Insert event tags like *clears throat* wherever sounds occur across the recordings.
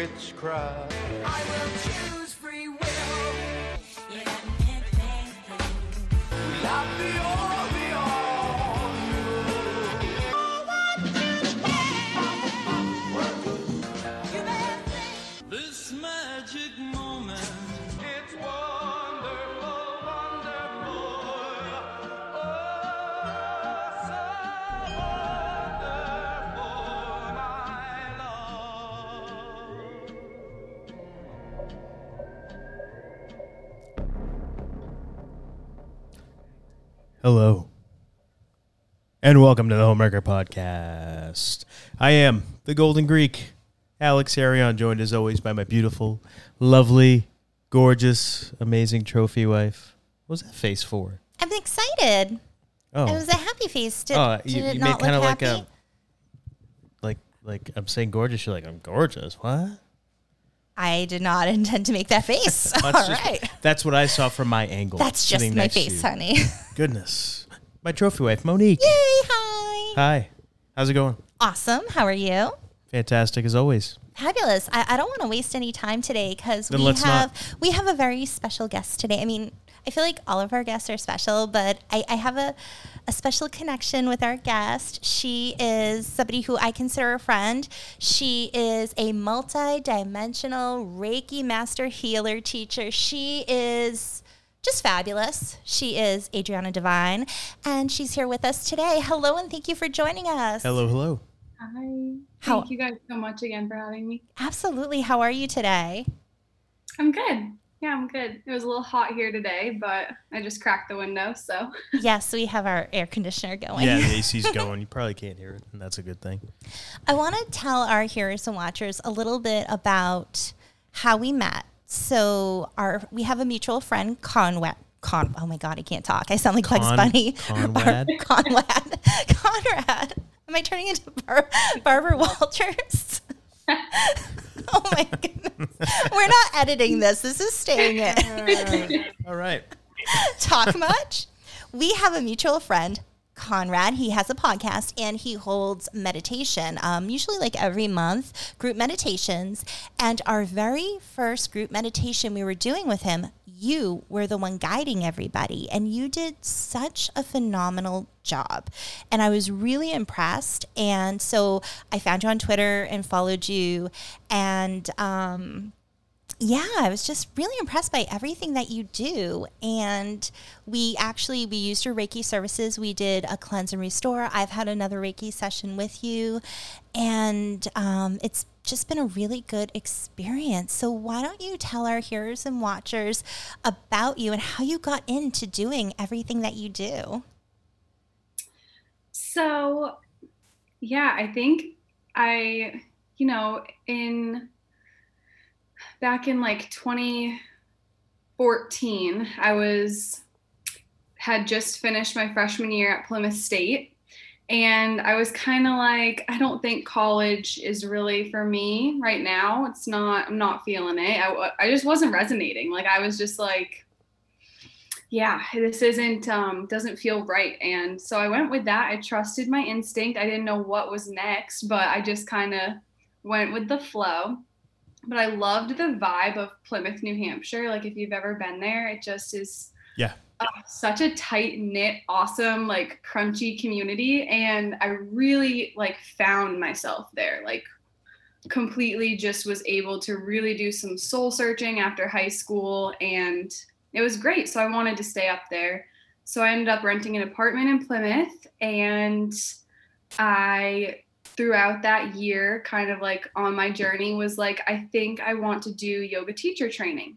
witchcraft. I will choose free will. Yeah, This Hello. And welcome to the Homewrecker Podcast. I am the Golden Greek, Alex Arion, joined as always by my beautiful, lovely, gorgeous, amazing trophy wife. What was that face for? I'm excited. Oh, It was a happy face. Did, oh did you, it you not made kind of look like happy? a, like, like I'm saying gorgeous. You're like I'm gorgeous. What? I did not *laughs* intend to make that face. All That's just- right. That's what I saw from my angle. That's just my face, honey. *laughs* Goodness, my trophy wife, Monique. Yay, hi. Hi, how's it going? Awesome. How are you? Fantastic as always. Fabulous. I, I don't want to waste any time today because we have not. we have a very special guest today. I mean, I feel like all of our guests are special, but I, I have a, a special connection with our guest. She is somebody who I consider a friend. She is a multi-dimensional Reiki master healer teacher. She is just fabulous. She is Adrianna Devine, and she's here with us today. Hello, and thank you for joining us. Hello, hello. Hi. How- Thank you guys so much again for having me. Absolutely. How are you today? I'm good. Yeah, I'm good. It was a little hot here today, but I just cracked the window, so *laughs* Yes, we have our air conditioner going. Yeah, the AC's *laughs* going. You probably can't hear it, and that's a good thing. I want to tell our hearers and watchers a little bit about how we met. So, our we have a mutual friend, Conrad. Con, oh my God, I can't talk. I sound like Bugs Bunny. *laughs* Conrad? Conrad. Conrad. Am I turning into Bar- Barbara Walters? *laughs* oh my goodness. We're not editing this. This is staying in. All right. *laughs* talk much. We have a mutual friend, Conrad. He has a podcast and he holds meditation, um, usually like every month, group meditations. And our very first group meditation we were doing with him, you were the one guiding everybody, and you did such a phenomenal job. And I was really impressed. And so I found you on Twitter and followed you. And, um, yeah i was just really impressed by everything that you do and we actually we used your reiki services. We did a cleanse and restore. I've had another reiki session with you and um, it's just been a really good experience. So why don't you tell our hearers and watchers about you and how you got into doing everything that you do? So yeah, I think I, you know, in back in like 2014, I was had just finished my freshman year at Plymouth State. And I was kind of like, I don't think college is really for me right now. It's not, I'm not feeling it. I, I just wasn't resonating. Like, I was just like, yeah, this isn't, um, doesn't feel right. And so I went with that. I trusted my instinct. I didn't know what was next, but I just kind of went with the flow. But I loved the vibe of Plymouth, New Hampshire. Like, if you've ever been there, it just is Yeah. uh, such a tight knit, awesome, like crunchy community. And I really like found myself there, like completely just was able to really do some soul searching after high school. And it was great. So I wanted to stay up there. So I ended up renting an apartment in Plymouth and I throughout that year kind of like on my journey was like I think I want to do yoga teacher training.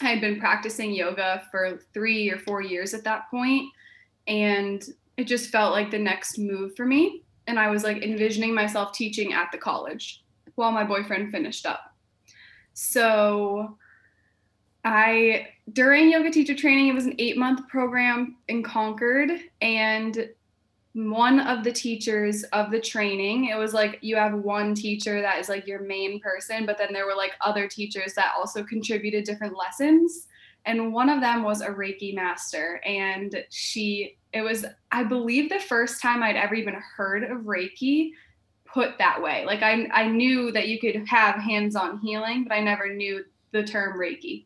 I had been practicing yoga for 3 or 4 years at that point and it just felt like the next move for me and I was like envisioning myself teaching at the college while my boyfriend finished up. So I during yoga teacher training, it was an eight month program in Concord, and one of the teachers of the training. It was like you have one teacher that is like your main person, but then there were like other teachers that also contributed different lessons. And one of them was a Reiki master. And she, it was, I believe, the first time I'd ever even heard of Reiki put that way. Like I, I knew that you could have hands on healing, but I never knew the term Reiki.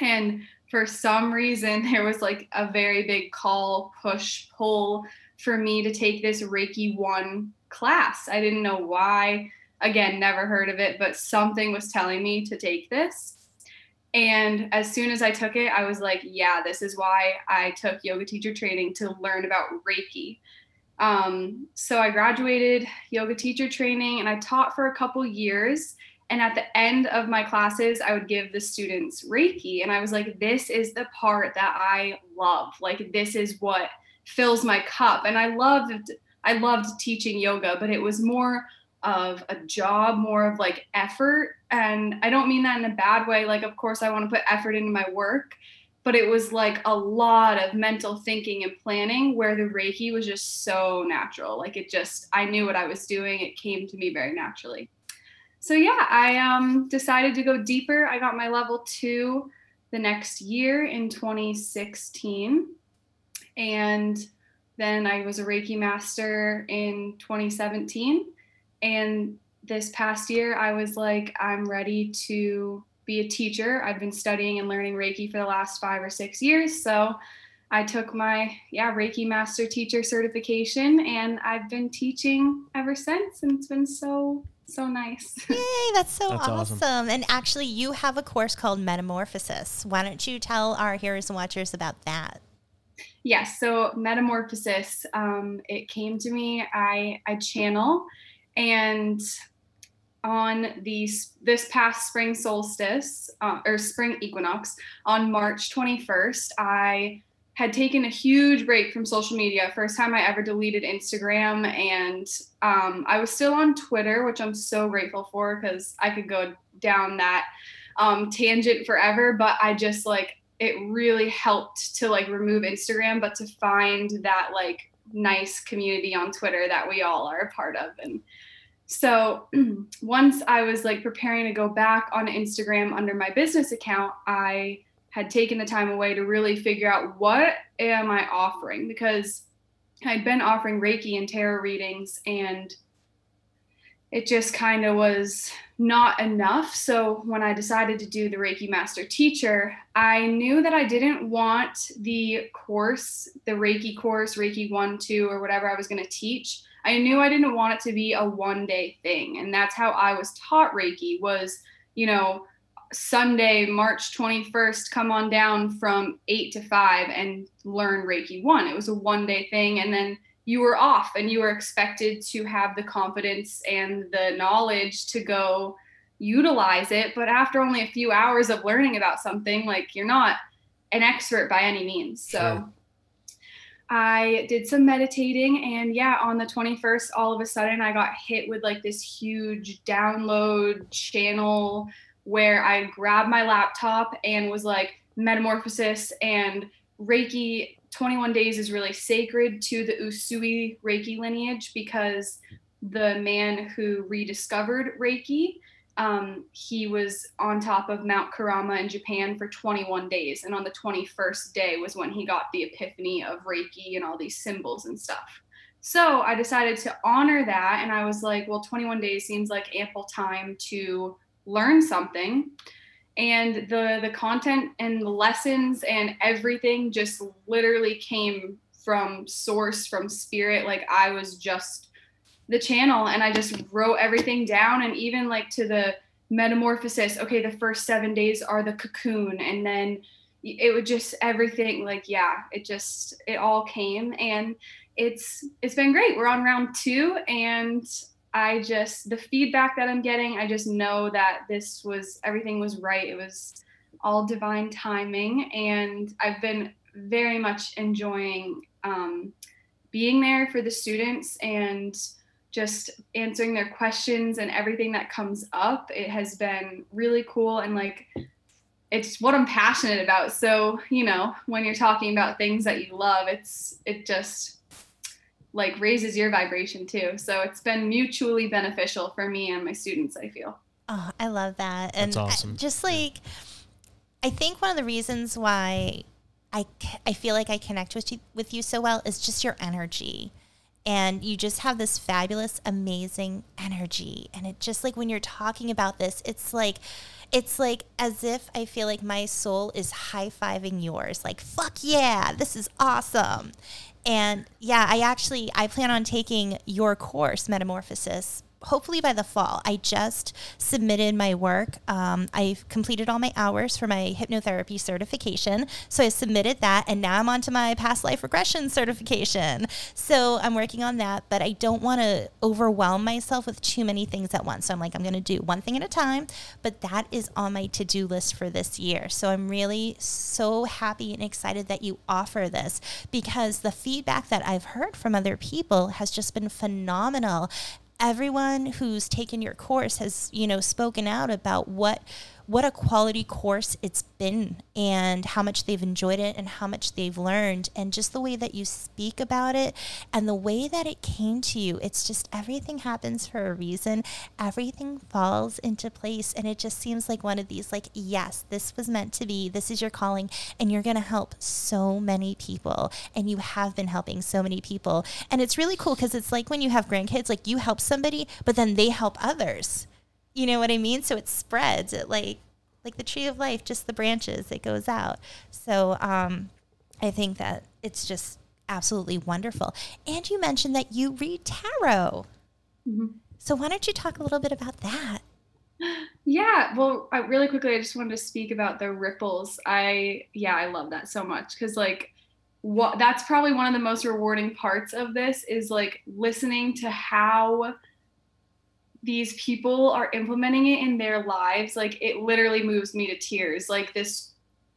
And for some reason, *laughs* there was like a very big call, push, pull for me to take this Reiki 1 class. I didn't know why. Again, never heard of it, but something was telling me to take this. And as soon as I took it, I was like, yeah, this is why I took yoga teacher training to learn about Reiki. Um, so I graduated yoga teacher training and I taught for a couple years. And at the end of my classes, I would give the students Reiki. And I was like, this is the part that I love. Like, this is what fills my cup. And i loved i loved teaching yoga but it was more of a job more of like effort. And i don't mean that in a bad way. Like of course i want to put effort into my work but it was like a lot of mental thinking and planning where the reiki was just so natural. Like it just i knew what i was doing. It came to me very naturally. So yeah i um, decided to go deeper. I got my level two the next year in 2016 and then I was a Reiki master in 2017. And this past year, I was like, I'm ready to be a teacher. I've been studying and learning Reiki for the last five or six years. So I took my yeah Reiki master teacher certification and I've been teaching ever since and it's been so so nice. *laughs* Yay, that's so That's awesome. awesome. And actually, you have a course called Metamorphosis. Why don't you tell our hearers and watchers about that? Yes, so metamorphosis. Um, it came to me. I I channel, and on the this past spring solstice uh, or spring equinox on March 21st, I had taken a huge break from social media. First time I ever deleted Instagram, and um, I was still on Twitter, which I'm so grateful for because I could go down that um, tangent forever. But I just like it really helped to like remove Instagram, but to find that like nice community on Twitter that we all are a part of. And so *clears throat* once I was like preparing to go back on Instagram under my business account, I had taken the time away to really figure out what am I offering because I'd been offering Reiki and tarot readings and it just kind of was not enough. So when I decided to do the Reiki Master Teacher, I knew that I didn't want the course, the Reiki course, Reiki 1, 2, or whatever I was going to teach. I knew I didn't want it to be a one day thing. And that's how I was taught Reiki was, you know, Sunday, March 21st, come on down from 8 to 5 and learn Reiki 1. It was a one day thing. And then you were off and you were expected to have the confidence and the knowledge to go utilize it but after only a few hours of learning about something like you're not an expert by any means so Sure. I did some meditating and yeah, on the 21st, all of a sudden I got hit with like this huge download channel where I grabbed my laptop and was like metamorphosis and Reiki 21 days is really sacred to the Usui Reiki lineage because the man who rediscovered Reiki, um, he was on top of Mount Kurama in Japan for 21 days. And on the 21st day was when he got the epiphany of Reiki and all these symbols and stuff. So I decided to honor that. And I was like, well, 21 days seems like ample time to learn something and the the content and the lessons and everything just literally came from source from spirit. Like i was just the channel and i just wrote everything down and even like to the metamorphosis okay the first 7 days are the cocoon and then it would just everything like yeah it just it all came and it's it's been great. We're on round 2 and I just the feedback that I'm getting, I just know that this was everything was right. It was all divine timing, and I've been very much enjoying um, being there for the students and just answering their questions and everything that comes up. It has been really cool and like it's what I'm passionate about. So, you know, when you're talking about things that you love, it's it just like raises your vibration too. So it's been mutually beneficial for me and my students, I feel. Oh, I love that. And That's I- awesome. just like, I think one of the reasons why I I feel like I connect with you, with you so well is just your energy. And you just have this fabulous, amazing energy. And it just like when you're talking about this, it's like, it's like as if I feel like my soul is high fiving yours. Like, fuck yeah, this is awesome. And yeah, I actually I plan on taking your course, Metamorphosis, hopefully by the fall. I just submitted my work. Um, I've completed all my hours for my hypnotherapy certification. So I submitted that, and now I'm on to my past life regression certification. So I'm working on that, but I don't want to overwhelm myself with too many things at once. So I'm like, I'm going to do one thing at a time, but that is on my to do list for this year. So I'm really so happy and excited that you offer this because the feedback that I've heard from other people has just been phenomenal everyone who's taken your course has you know spoken out about what what a quality course it's been and how much they've enjoyed it and how much they've learned. And just the way that you speak about it and the way that it came to you it's just everything happens for a reason. Everything falls into place. And it just seems like one of these like yes this was meant to be. This is your calling. And you're going to help so many people. And you have been helping so many people. And it's really cool because it's like when you have grandkids like you help somebody but then they help others you know what I mean? So it spreads. It like like the tree of life, just the branches, it goes out. So um, I think that it's just absolutely wonderful. And you mentioned that you read tarot. So why don't you talk a little bit about that? *gasps* Yeah, well, I, really quickly, I just wanted to speak about the ripples. I yeah, I love that so much because like what that's probably one of the most rewarding parts of this is like listening to how these people are implementing it in their lives. Like it literally moves me to tears. Like this,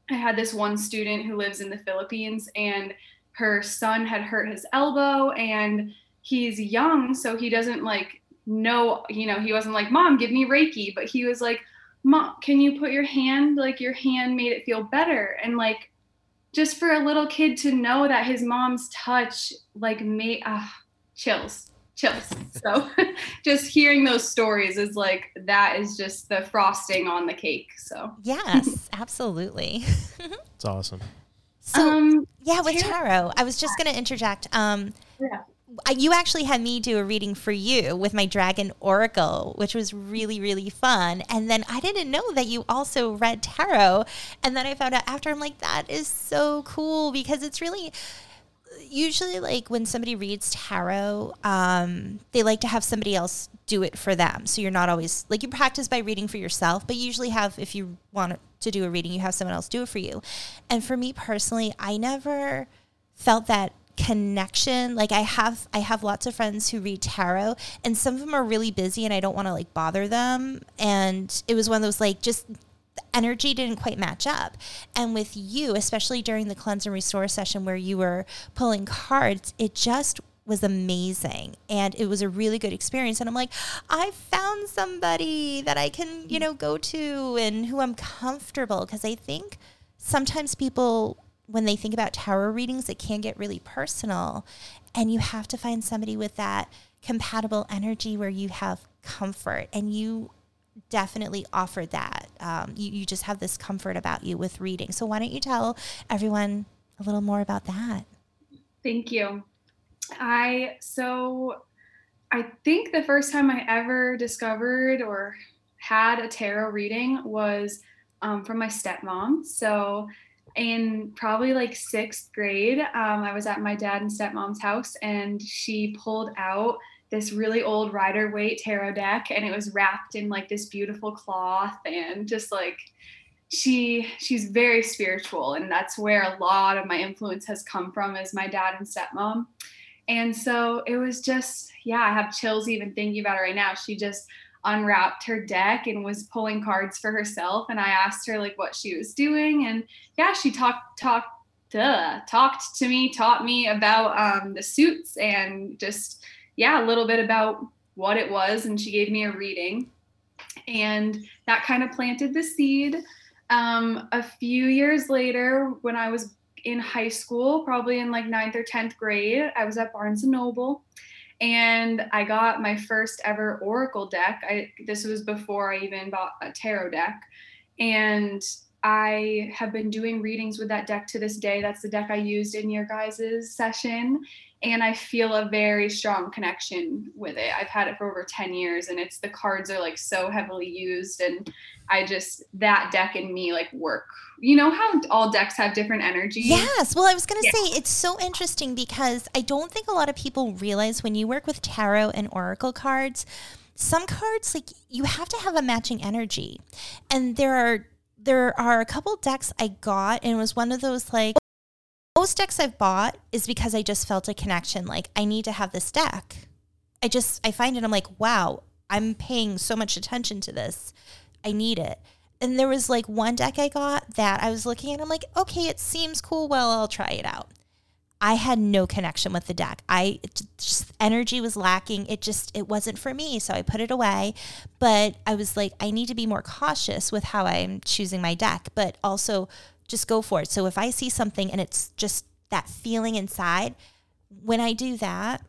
I had this one student who lives in the Philippines and her son had hurt his elbow and he's young, so he doesn't like know, you know, he wasn't like, Mom, give me Reiki, but he was like, Mom, can you put your hand, like your hand made it feel better? And like, just for a little kid to know that his mom's touch, like, made, ah, chills, chills. So *laughs* just hearing those stories is like, that is just the frosting on the cake. So, Yes, *laughs* absolutely. *laughs* It's awesome. So um, yeah, with tarot- tarot, I was just going to interject. Um, yeah. You actually had me do a reading for you with my dragon oracle which was really really fun and then i didn't know that you also read tarot and then i found out after i'm like that is so cool because it's really usually like when somebody reads tarot um, they like to have somebody else do it for them. So you're not always like you practice by reading for yourself but you usually have if you want to do a reading you have someone else do it for you. And for me personally i never felt that connection. Like i have i have lots of friends who read tarot and some of them are really busy and i don't want to like bother them. And it was one of those like just energy didn't quite match up and with you especially during the cleanse and restore session where you were pulling cards it just was amazing and it was a really good experience and i'm like i found somebody that i can you know go to and who i'm comfortable because i think sometimes people when they think about tarot readings, it can get really personal. And you have to find somebody with that compatible energy where you have comfort. And you definitely offered that. Um, you, you just have this comfort about you with reading. So, why don't you tell everyone a little more about that? Thank you. I so I think the first time I ever discovered or had a tarot reading was um, from my stepmom. So in probably like sixth grade, um, I was at my dad and stepmom's house, and she pulled out this really old Rider Waite tarot deck, and it was wrapped in like this beautiful cloth, and just like she she's very spiritual and that's where a lot of my influence has come from is my dad and stepmom. And so it was just yeah i have chills even thinking about it right now. She just unwrapped her deck and was pulling cards for herself and i asked her like what she was doing and yeah she talked talked duh, talked to me taught me about um, the suits and just yeah a little bit about what it was and she gave me a reading and that kind of planted the seed um, a few years later when i was in high school, probably in like ninth or 10th grade. I was at Barnes and Noble and I got my first ever Oracle deck. I, this was before I even bought a tarot deck. And I have been doing readings with that deck to this day. That's the deck I used in your guys' session. And I feel a very strong connection with it. I've had it for over 10 years and it's the cards are like so heavily used. And I just, that deck and me like work. You know how all decks have different energies? Yes. Well, I was going to Yeah. say it's so interesting because I don't think a lot of people realize when you work with tarot and oracle cards, some cards like you have to have a matching energy. And there are there are a couple decks I got and it was one of those like most decks I've bought is because I just felt a connection like I need to have this deck. I just I find it I'm like, wow, I'm paying so much attention to this. I need it. And there was like one deck I got that I was looking at. I'm like, okay, it seems cool. Well, I'll try it out. I had no connection with the deck. I just energy was lacking. It just it wasn't for me, so I put it away. But I was like, I need to be more cautious with how I'm choosing my deck, but also just go for it. So if I see something and it's just that feeling inside, when I do that,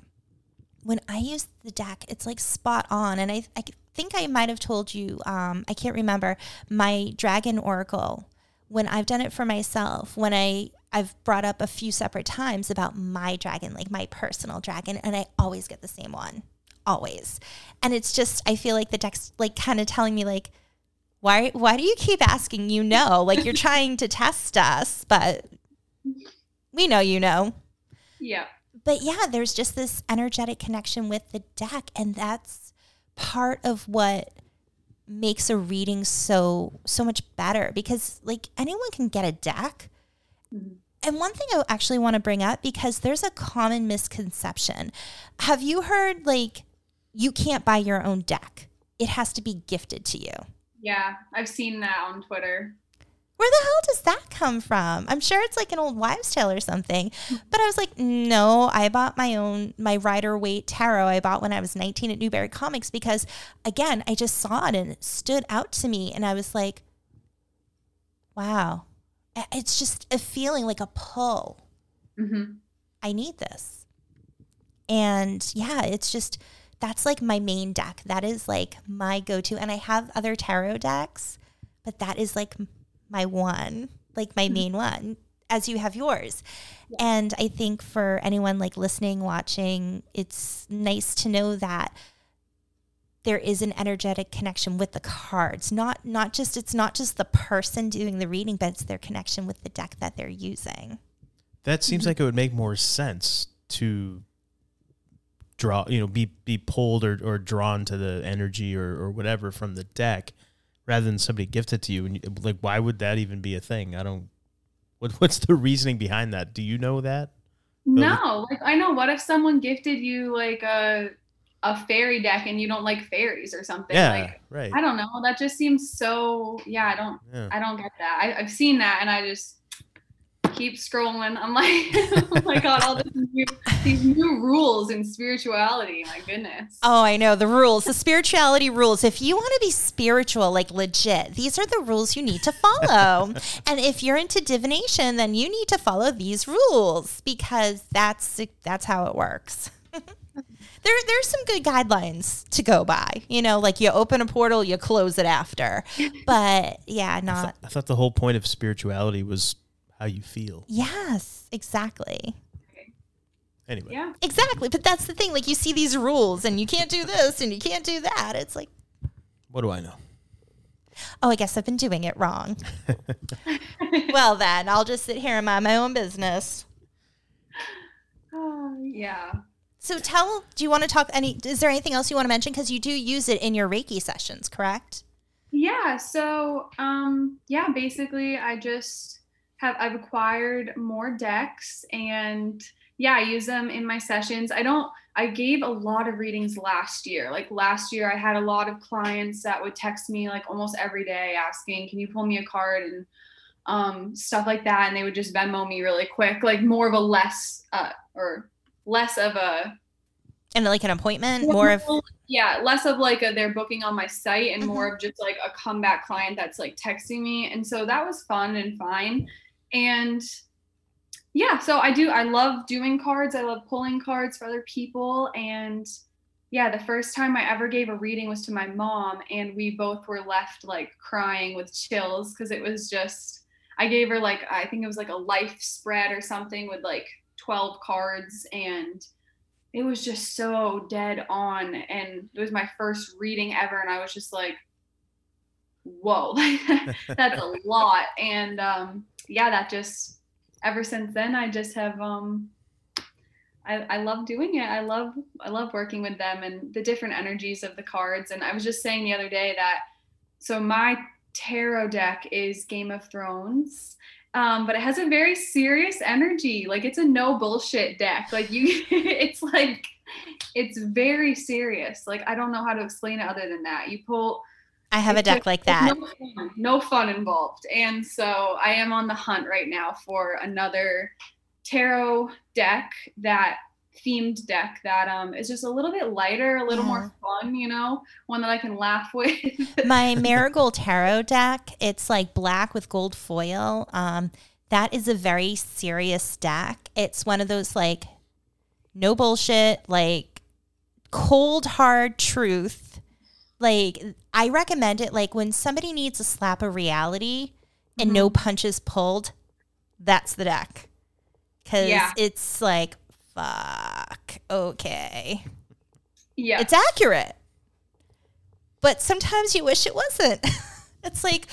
when I use the deck, it's like spot on. And I, I think I might have told you, um, I can't remember, my Dragon Oracle, when I've done it for myself, when I, I've brought up a few separate times about my dragon, like my personal dragon, and I always get the same one. Always. And it's just, I feel like the deck's like kind of telling me, like, why, why do you keep asking? You know, like you're *laughs* trying to test us, but we know you know Yeah. but yeah, there's just this energetic connection with the deck, and that's part of what makes a reading so so much better because like anyone can get a deck. Mm-hmm. And one thing I actually want to bring up because there's a common misconception. Have you heard like you can't buy your own deck? It has to be gifted to you. Yeah. I've seen that on Twitter. Where the hell does that come from? I'm sure it's like an old wives' tale or something. *laughs* But I was like, no, I bought my own, my Rider Waite Tarot I bought when I was 19 at Newbury Comics because, again, I just saw it and it stood out to me. And I was like, wow, it's just a feeling like a pull. hmm I need this. And yeah, it's just that's like my main deck. That is like my go to. And I have other tarot decks, but that is like my one, like my mm-hmm. main one, as you have yours. And I think for anyone like listening, watching, it's nice to know that there is an energetic connection with the cards. Not not just it's not just the person doing the reading, but it's their connection with the deck that they're using. That seems mm-hmm. like it would make more sense to draw, you know, be be pulled or, or drawn to the energy or, or whatever from the deck rather than somebody gift it to you. And you, like, why would that even be a thing? I don't. What *laughs* what's the reasoning behind that? Do you know that? No, like I know. What if someone gifted you like a a fairy deck and you don't like fairies or something? yeah, Like right. I don't know. That just seems so. Yeah, I don't. Yeah. I don't get that. I, I've seen that and I just keep scrolling. I'm like, *laughs* oh my god, all this new, these new rules in spirituality. My goodness. Oh, I know the rules, the spirituality rules. If you want to be spiritual, like legit, these are the rules you need to follow. *laughs* and if you're into divination, then you need to follow these rules because that's that's how it works. *laughs* There, there's some good guidelines to go by. You know, like you open a portal, you close it after. But yeah, not. I thought the whole point of spirituality was how you feel. Yes, exactly. Anyway, Yeah. Exactly. But that's the thing. Like you see these rules and you can't do this and you can't do that. It's like, what do I know? oh, I guess I've been doing it wrong. *laughs* *laughs* well, then I'll just sit here and mind my own business. *sighs* Oh, yeah. So tell, do you want to talk any, is there anything else you want to mention? Because you do use it in your Reiki sessions, correct? Yeah, so um yeah, basically I just have I've acquired more decks and yeah, I use them in my sessions. I don't I gave a lot of readings last year. Like last year I had a lot of clients that would text me like almost every day asking, "Can you pull me a card?" and um stuff like that and they would just Venmo me really quick, like more of a less uh or less of a And like an appointment, more of, yeah less of like a they're booking on my site and more Mm-hmm. of just like a comeback client that's like texting me and so that was fun and fine and yeah, so I do. I love doing cards. I love pulling cards for other people. And yeah, the first time I ever gave a reading was to my mom, and we both were left like crying with chills because it was just, I gave her like, I think it was like a life spread or something with like 12 cards. And it was just so dead on. And it was my first reading ever. And I was just like, whoa, *laughs* that's a lot. And um, yeah, that just, ever since then i just have um I, I love doing it. I love i love working with them and the different energies of the cards. And i was just saying the other day that so my tarot deck is game of thrones um, but it has a very serious energy. Like it's a no bullshit deck. Like you *laughs* it's like it's very serious. Like i don't know how to explain it other than that. You pull I have a deck like that. No fun, no fun involved. And so I am on the hunt right now for another tarot deck that themed deck that um is just a little bit lighter, a little more fun, you know, one that I can laugh *laughs* with. My Marigold Tarot deck, it's like black with gold foil. Um, that is a very serious deck. It's one of those like no bullshit, like cold hard truth. Like I recommend it like when somebody needs a slap of reality and no mm-hmm. punches pulled, that's the deck. Cuz Yeah. it's like fuck. Okay. yeah. It's accurate. But sometimes you wish it wasn't. *laughs* it's like,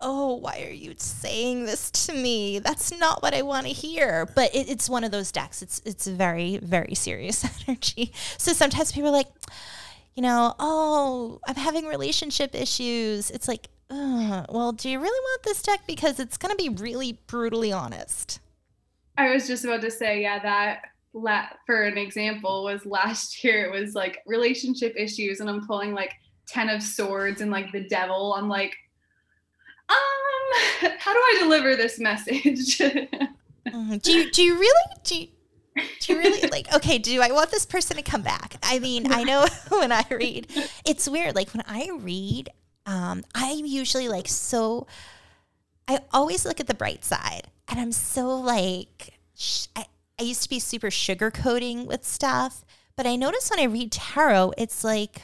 oh, why are you saying this to me? That's not what I want to hear. But it, it's one of those decks. It's it's very very serious *laughs* energy. So sometimes people are like, you know, oh, I'm having relationship issues. It's like, Ugh, well, do you really want this deck because it's going to be really brutally honest. I was just about to say, yeah, that la- for an example was last year. It was like relationship issues, and I'm pulling like ten of swords and like the devil. I'm like, um, *laughs* how do I deliver this message? *laughs* Mhm. Do you do you really do you, do you really like okay, do I want this person to come back? I mean, I know *laughs* when I read, it's weird. Like when I read, um, I'm usually like so I always look at the bright side and I'm so like sh- I, I used to be super sugarcoating with stuff, but I notice when I read tarot, it's like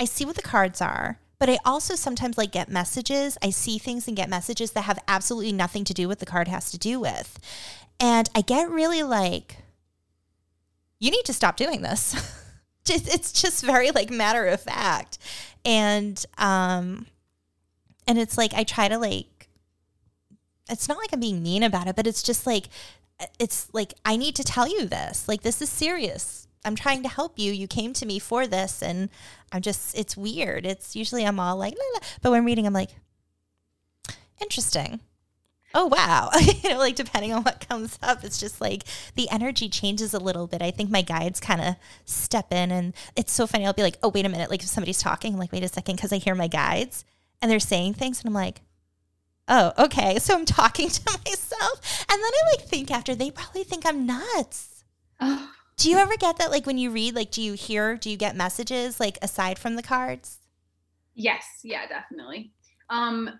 I see what the cards are, but I also sometimes like get messages. I see things and get messages that have absolutely nothing to do with the card has to do with. And I get really like you need to stop doing this. *laughs* it's just very like matter of fact. And um and it's like I try to like it's not like I'm being mean about it, but it's just like it's like I need to tell you this. Like this is serious. I'm trying to help you. You came to me for this and I'm just it's weird. It's usually I'm all like, "La, la," but when reading I'm like interesting. Oh wow. *laughs* you know, like depending on what comes up, it's just like the energy changes a little bit. I think my guides kind of step in and it's so funny. I'll be like, oh wait a minute, like if somebody's talking, I'm like, wait a second, because I hear my guides and they're saying things and I'm like, oh, okay. So I'm *laughs* talking to myself. And then I like think after they probably think I'm nuts. Oh, Do you ever get that like when you read, like do you hear, do you get messages like aside from the cards? yes, yeah, definitely. Um,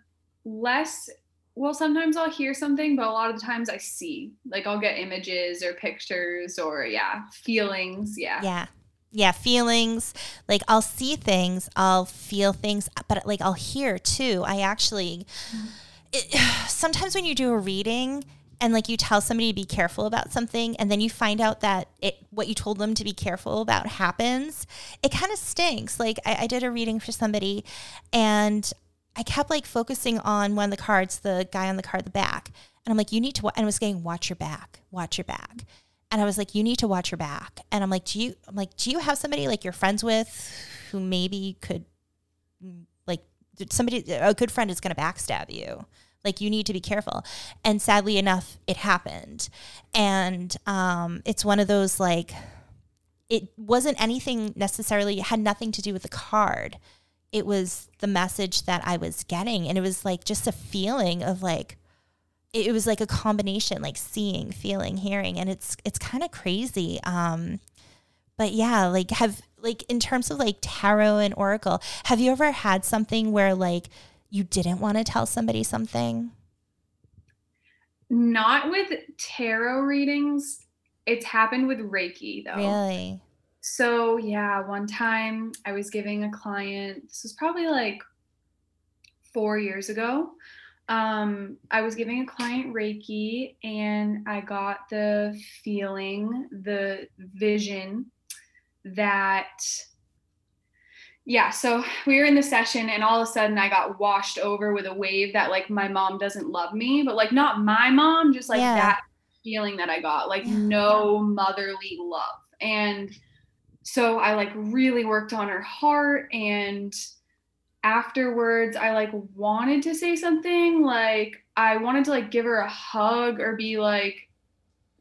less. Well, sometimes I'll hear something, but a lot of the times I see. Like I'll get images or pictures or yeah, feelings. Yeah. Yeah. Yeah, feelings. Like I'll see things, I'll feel things, but like I'll hear too. I actually it, *sighs* sometimes when you do a reading and like you tell somebody to be careful about something and then you find out that it what you told them to be careful about happens, it kind of stinks. Like I, I did a reading for somebody and I kept like focusing on one of the cards, the guy on the card, the back. And I'm like, you need to, and I was saying, watch your back, watch your back. And I was like, you need to watch your back. And I'm like, do you, I'm like, do you have somebody like you're friends with who maybe could, mm, like, somebody, a good friend is going to backstab you. Like, you need to be careful. And sadly enough, it happened. And um, it's one of those like, it wasn't anything necessarily, it had nothing to do with the card. It was the message that I was getting. And it was like just a feeling of like, it was like a combination, like seeing, feeling, hearing. And it's, it's kind of crazy. Um, but yeah, like have, like in terms of like tarot and oracle, have you ever had something where like you didn't want to tell somebody something? Not with tarot readings. It's happened with Reiki though. Really? So yeah, one time I was giving a client, this was probably like four years ago. Um, I was giving a client Reiki and I got the feeling, the vision that yeah, so we were in the session and all of a sudden I got washed over with a wave that like my mom doesn't love me, but like not my mom, just like Yeah. that feeling that I got, like Yeah. no motherly love. And so I like really worked on her heart and afterwards I like wanted to say something like I wanted to like give her a hug or be like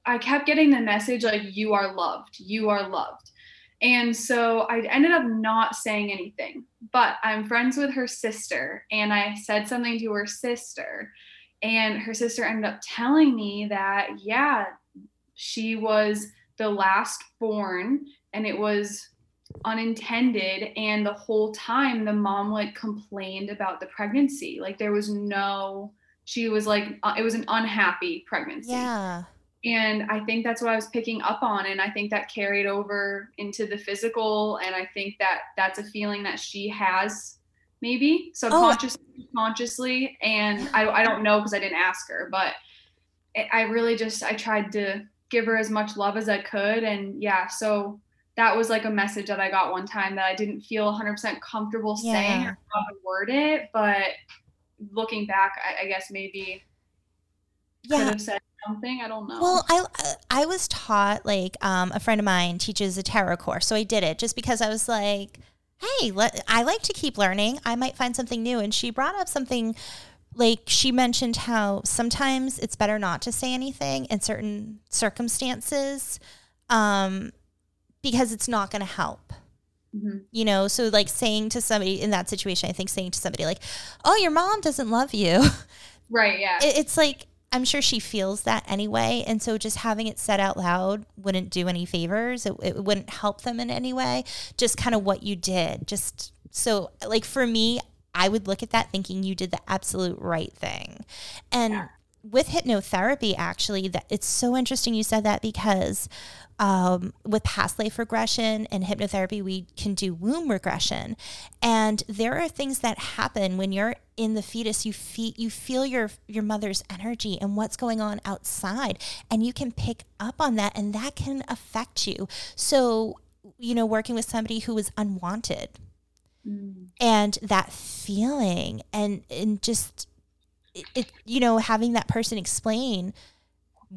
I kept getting the message like you are loved, you are loved. And so I ended up not saying anything, but I'm friends with her sister and I said something to her sister and her sister ended up telling me that yeah, she was the last born and it was unintended. And the whole time the mom like complained about the pregnancy. Like there was no she was like uh, it was an unhappy pregnancy. Yeah. and i think that's what i was picking up on and i think that carried over into the physical and i think that that's a feeling that she has maybe subconsciously consciously. And I, I don't know because i didn't ask her but I- i really just i tried to give her as much love as i could and yeah so that was like a message that i got one time that i didn't feel 100% comfortable saying or how to word it but looking back i, I guess maybe could Yeah. have said something i don't know Well, I I was taught like um, a friend of mine teaches a tarot course, so I did it just because I was like, hey, let, I like to keep learning. I might find something new, and she brought up something like she mentioned how sometimes it's better not to say anything in certain circumstances, um, because it's not going to help. Mhm. You know, so like saying to somebody in that situation, I think saying to somebody like, "Oh, your mom doesn't love you." right yeah it, it's like I'm sure she feels that anyway, and so just having it said out loud wouldn't do any favors. It, it wouldn't help them in any way. Just kind of what you did. Just so like for me, I would look at that thinking you did the absolute right thing, and. With hypnotherapy, actually, that it's so interesting you said that because um, with past life regression and hypnotherapy, we can do womb regression, and there are things that happen when you're in the fetus. You feel you feel your your mother's energy and what's going on outside, and you can pick up on that, and that can affect you. So, you know, working with somebody who is unwanted, and that feeling, and and just it, you know having that person explain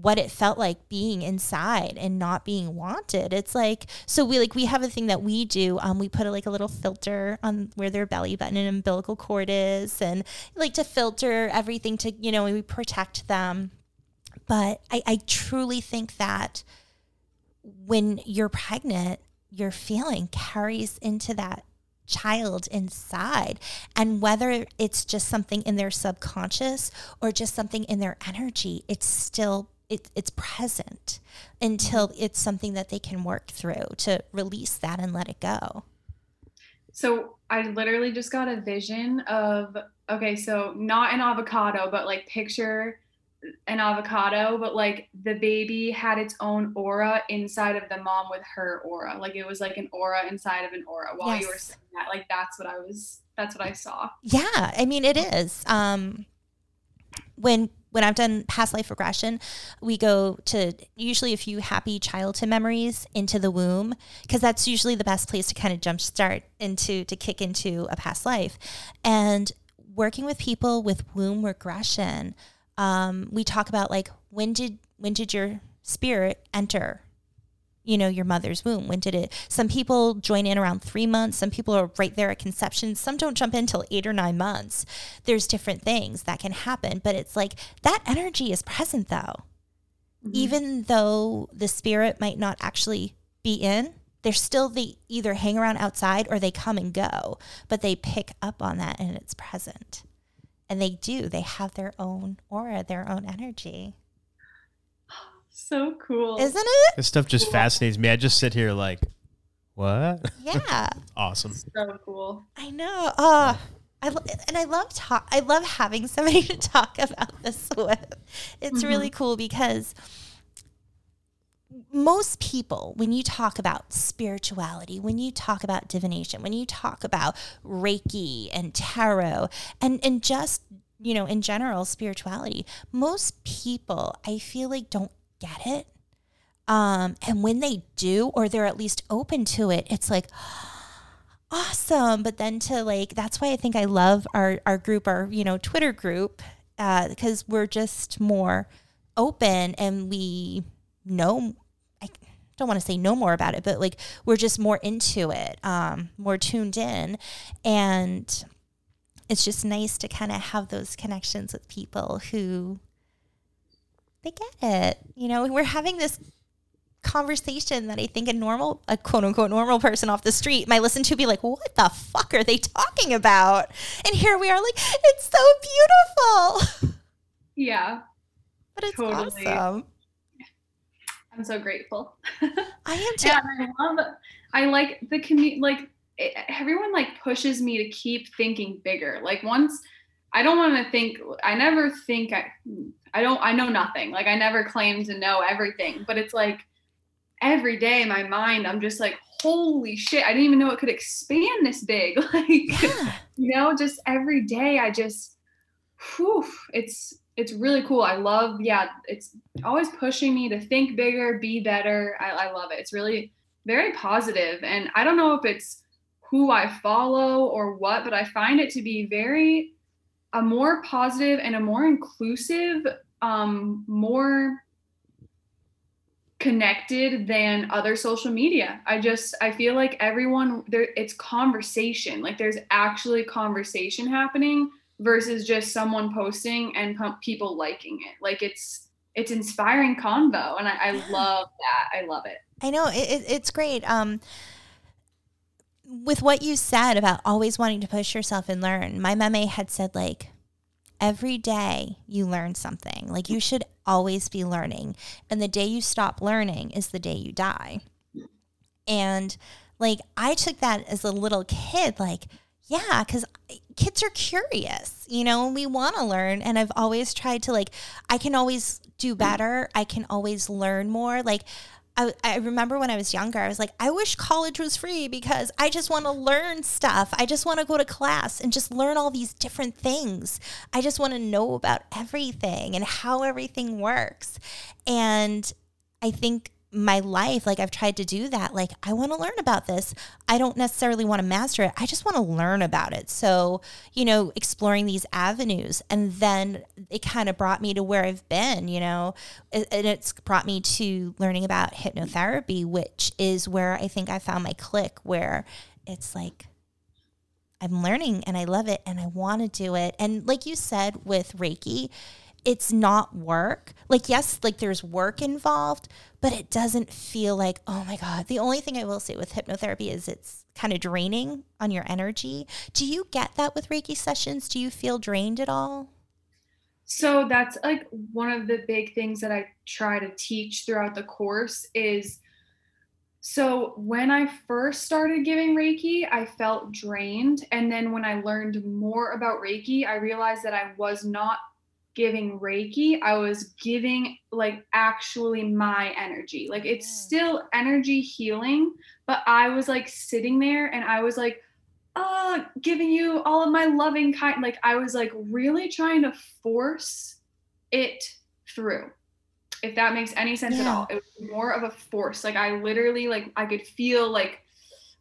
what it felt like being inside and not being wanted. It's like so we like we have a thing that we do. Um, we put a, like a little filter on where their belly button and umbilical cord is, and like to filter everything to you know we protect them. But I, I truly think that when you're pregnant, your feeling carries into that child inside and whether it's just something in their subconscious or just something in their energy it's still it, it's present until mm-hmm. it's something that they can work through to release that and let it go. So I literally just got a vision of okay, so not an avocado, but like picture an avocado, but like the baby had its own aura inside of the mom with her aura. Like it was like an aura inside of an aura while you were saying that. Like that's what I was that's what I saw. Yeah, I mean it is. Um, when when I've done past life regression, we go to usually a few happy childhood memories into the womb because that's usually the best place to kind of jumpstart into to kick into a past life. And working with people with womb regression, um, we talk about like when did when did your spirit enter you know, your mother's womb? When did it? Some people join in around three months. Some people are right there at conception. Some don't jump in till eight or nine months. There's different things that can happen, but it's like that energy is present though. Even though the spirit might not actually be in, they're still they either hang around outside or they come and go, but they pick up on that and it's present. And they do. They have their own aura, their own energy. So cool. Isn't it? This stuff just fascinates me. I just sit here like, what? Yeah. *laughs* awesome. so cool. I know. Oh, I lo- and I love talk. I love having somebody *laughs* to talk about this with. It's really mm-hmm. cool because most people, when you talk about spirituality, when you talk about divination, when you talk about Reiki and tarot, and and just you know in general spirituality, most people I feel like don't get it. Um, and when they do, or they're at least open to it, it's like *gasps* awesome. But then to like, that's why I think I love our our group, our you know Twitter group, uh, because we're just more open and we know. I don't want to say know more about it, but like we're just more into it, um, more tuned in, and it's just nice to kind of have those connections with people who they get it. You know, we're having this conversation that I think a normal, a quote unquote normal person off the street might listen to be like, what the fuck are they talking about? And here we are like, it's so beautiful. Yeah. But it's Totally. awesome. I'm so grateful. I am *laughs* too. Yeah, I love. I like the community. Like it, everyone, like pushes me to keep thinking bigger. Like once, I don't want to think. I never think. I. I don't. I know nothing. Like I never claim to know everything. But it's like every day in my mind, I'm just like, holy shit! I didn't even know it could expand this big. *laughs* Like Yeah. you know, just every day, I just. Whew, it's it's really cool. I love, yeah, it's always pushing me to think bigger, be better. I, I love it. It's really very positive. And I don't know if it's who I follow or what, but I find it to be very a more positive and a more inclusive, um, more connected than other social media. I just I feel like everyone there it's conversation. Like there's actually conversation happening versus just someone posting and people liking it. Like it's it's inspiring convo and I, I love that. I love it. I know it, it, it's great. Um, with what you said about always wanting to push yourself and learn, my meme had said like every day you learn something. Like you should always be learning, and the day you stop learning is the day you die. And like I took that as a little kid, like yeah, because kids are curious, you know, and we want to learn. And I've always tried to like, I can always do better. I can always learn more. Like, I, I remember when I was younger, I was like, I wish college was free because I just want to learn stuff. I just want to go to class and just learn all these different things. I just want to know about everything and how everything works. And I think my life, like I've tried to do that. Like, I want to learn about this. I don't necessarily want to master it. I just want to learn about it. So, you know, exploring these avenues. And then it kind of brought me to where I've been, you know, and it's brought me to learning about hypnotherapy, which is where I think I found my click, where it's like, I'm learning and I love it and I want to do it. And like you said with Reiki, it's not work. Like, yes, like there's work involved, but it doesn't feel like, oh my God. The only thing I will say with hypnotherapy is it's kind of draining on your energy. Do you get that with Reiki sessions? Do you feel drained at all? So that's like one of the big things that I try to teach throughout the course is so when I first started giving Reiki, I felt drained. And then when I learned more about Reiki, I realized that I was not giving Reiki, I was giving like actually my energy. Like it's still energy healing, but I was like sitting there and I was like, uh, giving you all of my loving kind. Like I was like really trying to force it through. If that makes any sense at all. It was more of a force. Like I literally like I could feel like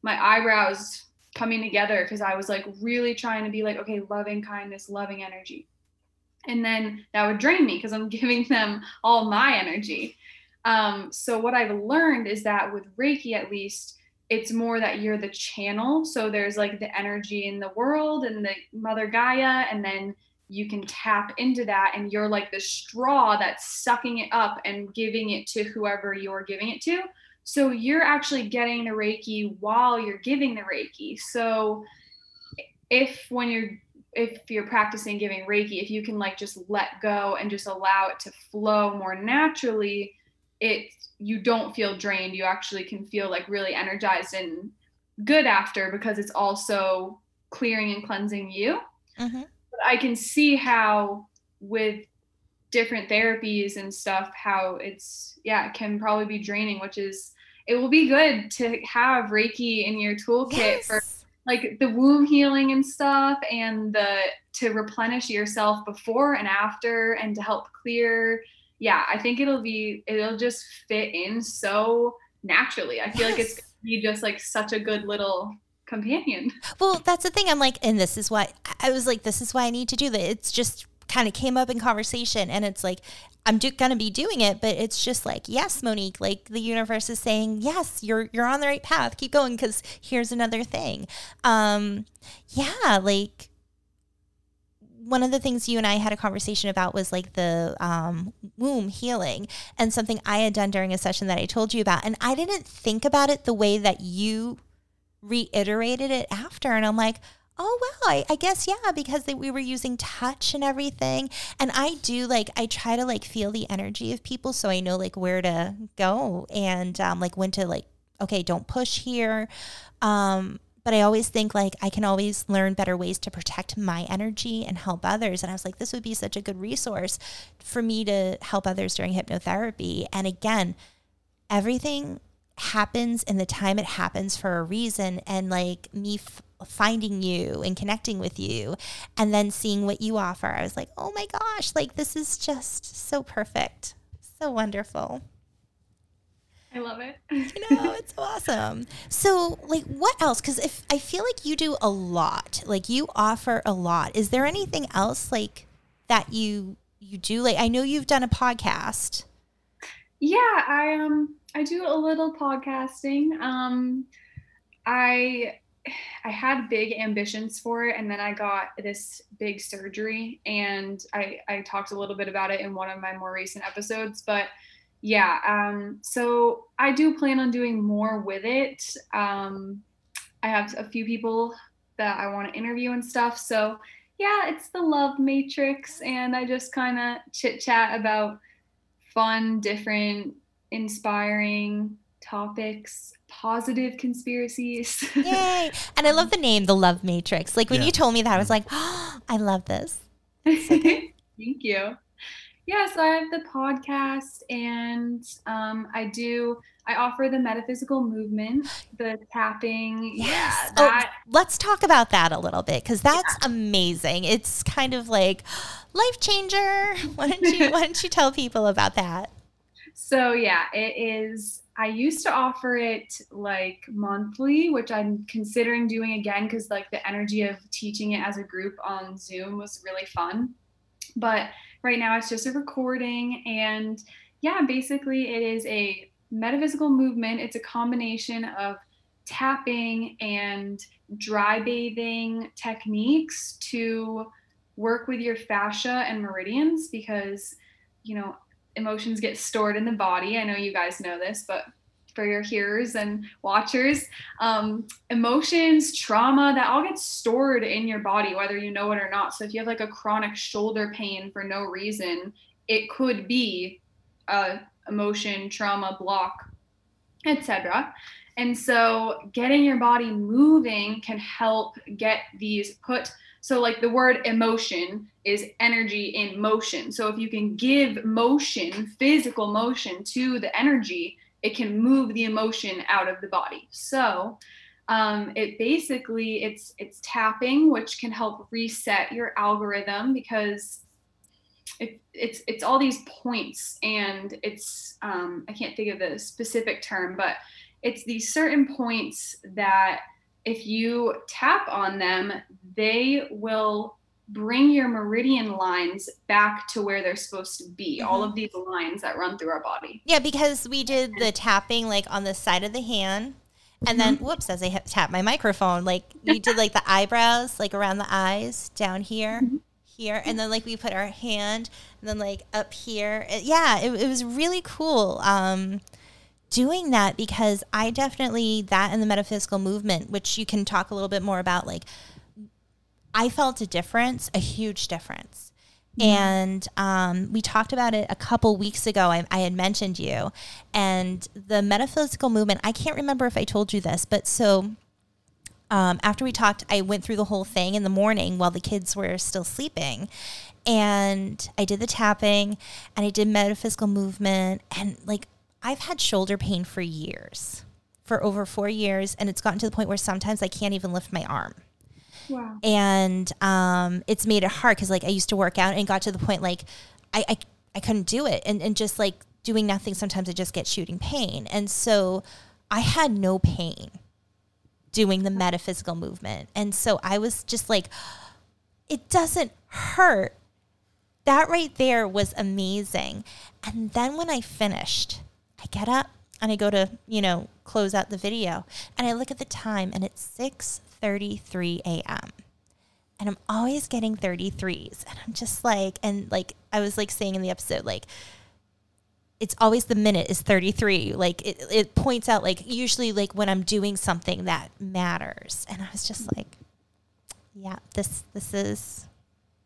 my eyebrows coming together because I was like really trying to be like, okay, loving kindness, loving energy. And then that would drain me because I'm *laughs* giving them all my energy. Um, so what I've learned is that with Reiki, at least, it's more that you're the channel. So there's like the energy in the world and the Mother Gaia, and then you can tap into that, and you're like the straw that's sucking it up and giving it to whoever you're giving it to. So you're actually getting the Reiki while you're giving the Reiki. So if when you're if you're practicing giving Reiki, if you can like just let go and just allow it to flow more naturally, it you don't feel drained. You actually can feel like really energized and good after because it's also clearing and cleansing you. Mhm. But I can see how with different therapies and stuff, how it's yeah, it can probably be draining, which is it will be good to have Reiki in your toolkit for Yes. Like the womb healing and stuff and the to replenish yourself before and after and to help clear yeah i think it'll be it'll just fit in so naturally i feel like it's gonna be just like such a good little companion Well, that's the thing. I'm like, and this is why I was like, this is why I need to do that. It's just kind of came up in conversation, and it's like, I'm do- gonna be doing it, but it's just like, yes, Monique, like the universe is saying, yes, you're you're on the right path. Keep going, because here's another thing. Um, yeah, like one of the things you and I had a conversation about was like the um, womb healing and something I had done during a session that I told you about. And I didn't think about it the way that you reiterated it after. And I'm like, oh, well, I, I guess, yeah, because they, we were using touch and everything. And I do like, I try to like feel the energy of people so I know like where to go and um, like when to like, okay, don't push here. Um, but I always think like I can always learn better ways to protect my energy and help others. And I was like, this would be such a good resource for me to help others during hypnotherapy. And again, everything happens in the time it happens for a reason. And like me f- finding you and connecting with you and then seeing what you offer, I was like, oh my gosh, like this is just so perfect. So wonderful. i love it You *laughs* know, it's awesome. So, like, what else? Because if I feel like you do a lot, like you offer a lot. Is there anything else like that you you do? Like, I know you've done a podcast. yeah i um i do a little podcasting um i i had big ambitions for it and then i got this big surgery and i i talked a little bit about it in one of my more recent episodes but yeah um so i do plan on doing more with it. Um i have a few people that i want to interview and stuff so yeah it's the love matrix and i just kind of chit chat about fun, different, inspiring topics, positive conspiracies. Yay! *laughs* and I love the name, the Love Matrix. Like when Yeah. you told me that, I was like, oh, *gasps* I love this. *laughs* Thank you. Yeah, so I have the podcast and um, I do, I offer the metaphysical movement, the tapping. Yes. Yeah, Oh, let's talk about that a little bit because that's amazing. It's kind of like *gasps* life changer. Why don't you Why don't you tell people about that? So yeah, it is. I used to offer it like monthly, which I'm considering doing again because like the energy of teaching it as a group on Zoom was really fun. But right now it's just a recording and yeah, basically it is a metaphysical movement. It's a combination of tapping and dry bathing techniques to work with your fascia and meridians because you know emotions get stored in the body. I know you guys know this, but for your hearers and watchers, um, emotions, trauma, that all gets stored in your body, whether you know it or not. So if you have like a chronic shoulder pain for no reason, it could be a emotion, trauma, block, etc. And so getting your body moving can help get these put so like the word emotion is energy in motion. So if you can give motion, physical motion to the energy, it can move the emotion out of the body. So um, it basically it's it's tapping, which can help reset your algorithm because it, it's it's all these points and it's um, I can't think of the specific term, but it's these certain points that if you tap on them, they will bring your meridian lines back to where they're supposed to be. All mm-hmm. of these lines that run through our body. Yeah, because we did the tapping like on the side of the hand. And then, mm-hmm. whoops, as I tap my microphone, like we did like the *laughs* eyebrows, like around the eyes, down here, mm-hmm. here. And then, like, we put our hand and then, like, up here. Yeah, it, it was really cool um, doing that because I definitely, that and the metaphysical movement, which you can talk a little bit more about, like, I felt a difference, a huge difference. And um, we talked about it a couple weeks ago. I, I had mentioned you and the metaphysical movement. I can't remember if I told you this, but so um, after we talked, I went through the whole thing in the morning while the kids were still sleeping. And I did the tapping and I did metaphysical movement. And like, I've had shoulder pain for years, for over four years. And it's gotten to the point where sometimes I can't even lift my arm. Wow. And um, it's made it hard because like I used to work out and got to the point like I, I, I couldn't do it. And, and just like doing nothing, sometimes I just get shooting pain. And so I had no pain doing the metaphysical movement. And so I was just like, it doesn't hurt. That right there was amazing. And then when I finished, I get up and I go to, you know, close out the video and I look at the time and it's 6:33 a.m. And I'm always getting 33s and I'm just like and like I was like saying in the episode like it's always the minute is 33 like it, it points out like usually like when i'm doing something that matters. And i was just like yeah this this is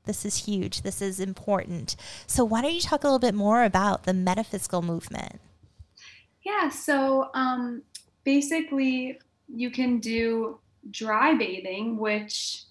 this is huge. This is important. So why don't you talk a little bit more about the metaphysical movement Yeah, so um, basically, you can do dry bathing, which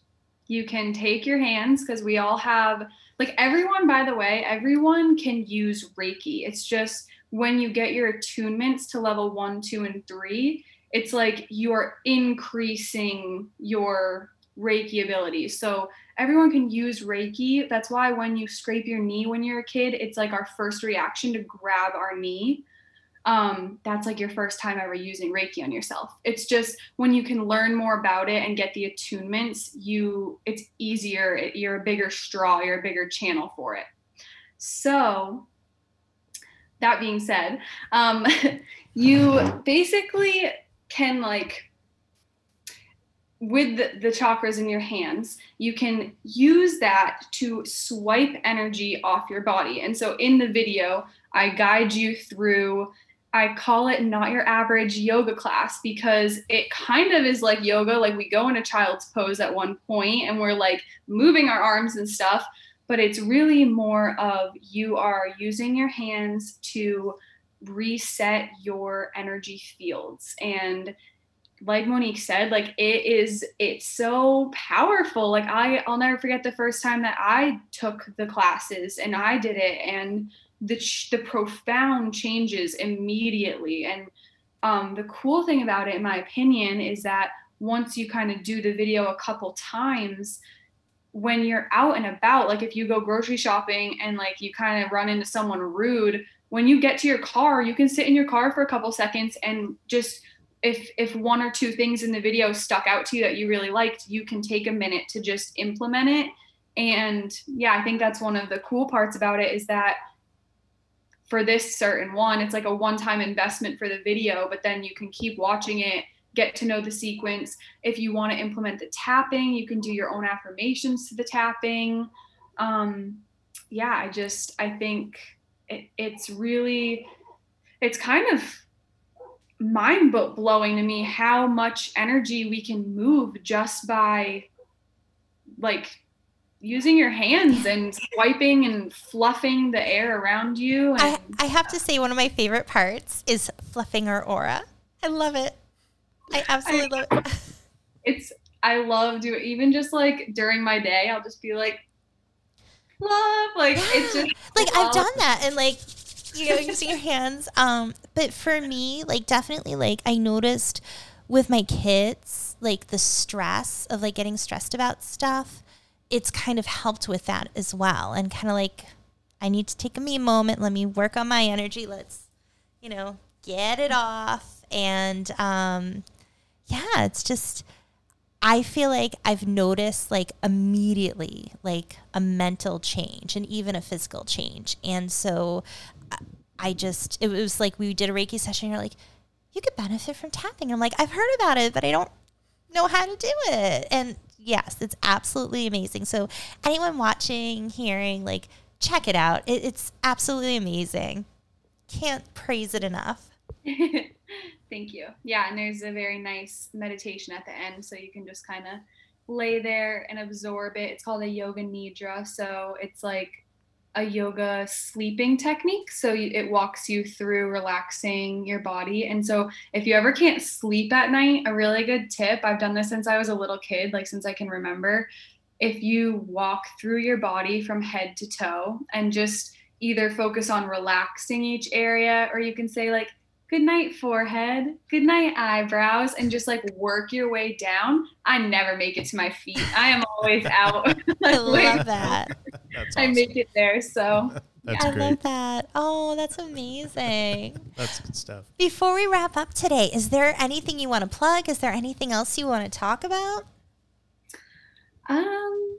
you can take your hands because we all have, like, everyone, by the way, everyone can use Reiki. It's just when you get your attunements to level one, two, and three, it's like you're increasing your Reiki abilities. So everyone can use Reiki. That's why when you scrape your knee when you're a kid, it's like our first reaction to grab our knee um, that's like your first time ever using Reiki on yourself. It's just when you can learn more about it and get the attunements, you it's easier. You're a bigger straw. You're a bigger channel for it. So, that being said, um, *laughs* you basically can like with the, the chakras in your hands, you can use that to swipe energy off your body. And so in the video, I guide you through I call it not your average yoga class because it kind of is like yoga. Like we go in a child's pose at one point and we're like moving our arms and stuff, but it's really more of you are using your hands to reset your energy fields. And like Monique said, like it is, it's so powerful. Like I, I'll never forget the first time that I took the classes and I did it. And the the profound changes immediately. And um, the cool thing about it in my opinion is that once you kind of do the video a couple times when you're out and about like if you go grocery shopping and like you kind of run into someone rude when you get to your car you can sit in your car for a couple seconds and just if if one or two things in the video stuck out to you that you really liked you can take a minute to just implement it. And yeah i think that's one of the cool parts about it is that for this certain one, it's like a one time investment for the video, but then you can keep watching it, get to know the sequence. If you want to implement the tapping, you can do your own affirmations to the tapping. Um, yeah, I just, I think it, it's really, it's kind of mind blowing to me how much energy we can move just by like using your hands and swiping and fluffing the air around you. And I, I have to say one of my favorite parts is fluffing our aura i love it i absolutely love it *laughs* it's I love doing even just like during my day, I'll just be like love like it's *gasps* just like I've done that and like you know using your *laughs* hands. Um, but for me, like definitely, like I noticed with my kids, like the stress of like getting stressed about stuff. It's kind of helped with that as well, and kind of like I need to take a me moment. Let me work on my energy. Let's you know get it off, and um, yeah, it's just. I feel like I've noticed like immediately like a mental change and even a physical change. And so I- just, it was like we did a Reiki session. You're like, you could benefit from tapping. I'm like, I've heard about it, but I don't know how to do it. And yes, it's absolutely amazing. So anyone watching, hearing, like, check it out. It, it's absolutely amazing. Can't praise it enough. *laughs* Thank you. Yeah, and there's a very nice meditation at the end, so you can just kind of lay there and absorb it. It's called a yoga nidra, so it's like a yoga sleeping technique. So it walks you through relaxing your body. And so if you ever can't sleep at night, a really good tip, I've done this since I was a little kid, like since I can remember. If you walk through your body from head to toe and just either focus on relaxing each area, or you can say, like, good night, forehead, good night, eyebrows, and just like work your way down. I never make it to my feet. I am always out. *laughs* I *laughs* love that. That's I make it there. So *laughs* That's I great. love that. Oh, that's amazing. That's good stuff. Before we wrap up today, is there anything you want to plug? Is there anything else you want to talk about? um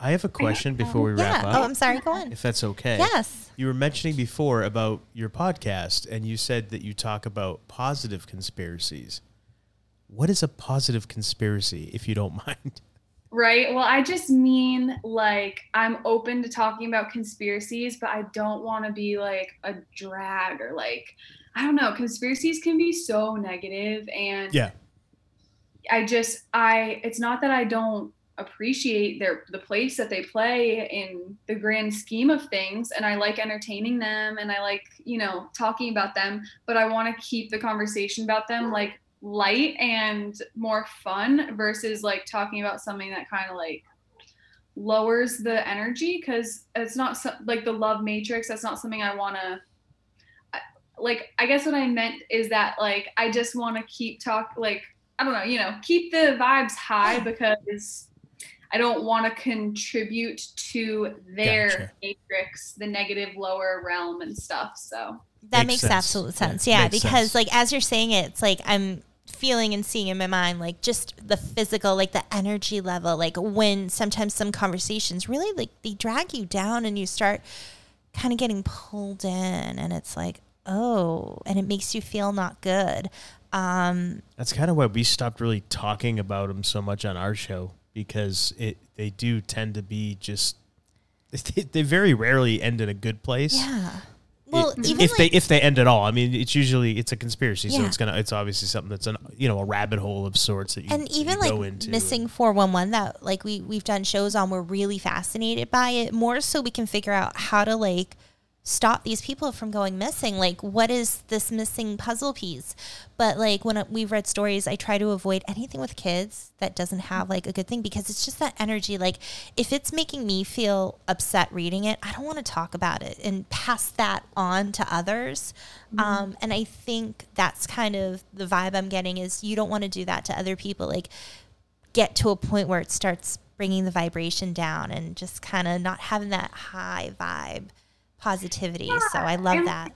I have a question before we yeah. wrap Oh, up, Oh, I'm sorry. Go on. if that's okay. Yes. You were mentioning before about your podcast, and you said that you talk about positive conspiracies. What is a positive conspiracy, if you don't *laughs* mind? Right. Well, I just mean like I'm open to talking about conspiracies, but I don't want to be like a drag or like I don't know. Conspiracies can be so negative and Yeah. I just I it's not that I don't appreciate their the place that they play in the grand scheme of things and I like entertaining them and I like, you know, talking about them, but I want to keep the conversation about them like light and more fun versus like talking about something that kind of like lowers the energy cuz it's not so, like the love matrix that's not something I want to like I guess what I meant is that like I just want to keep talk like I don't know, you know, keep the vibes high because I don't want to contribute to their Gotcha. matrix, the negative lower realm and stuff. So That Makes makes, sense. absolute sense. Yeah, makes because sense. like as you're saying it, it's like I'm feeling and seeing in my mind like just the physical, like the energy level, like when sometimes some conversations really like they drag you down and you start kind of getting pulled in and it's like, oh, and it makes you feel not good. Um That's kind of why we stopped really talking about them so much on our show because it they do tend to be just *laughs* they, they very rarely end in a good place. yeah. Well, It- even if like, they if they end at all, I mean, it's usually it's a conspiracy, so it's gonna it's obviously something that's an you know a rabbit hole of sorts that you and even you like go into. missing 411 that like we we've done shows on we're really fascinated by it more so we can figure out how to like stop these people from going missing. Like what is this missing puzzle piece? But like when we've read stories i try to avoid anything with kids that doesn't have like a good thing because it's just that energy. Like if it's making me feel upset reading it i don't want to talk about it and pass that on to others. Um, and i think that's kind of the vibe i'm getting is you don't want to do that to other people. Like get to a point where it starts bringing the vibration down and just kind of not having that high vibe positivity. so I love and- that.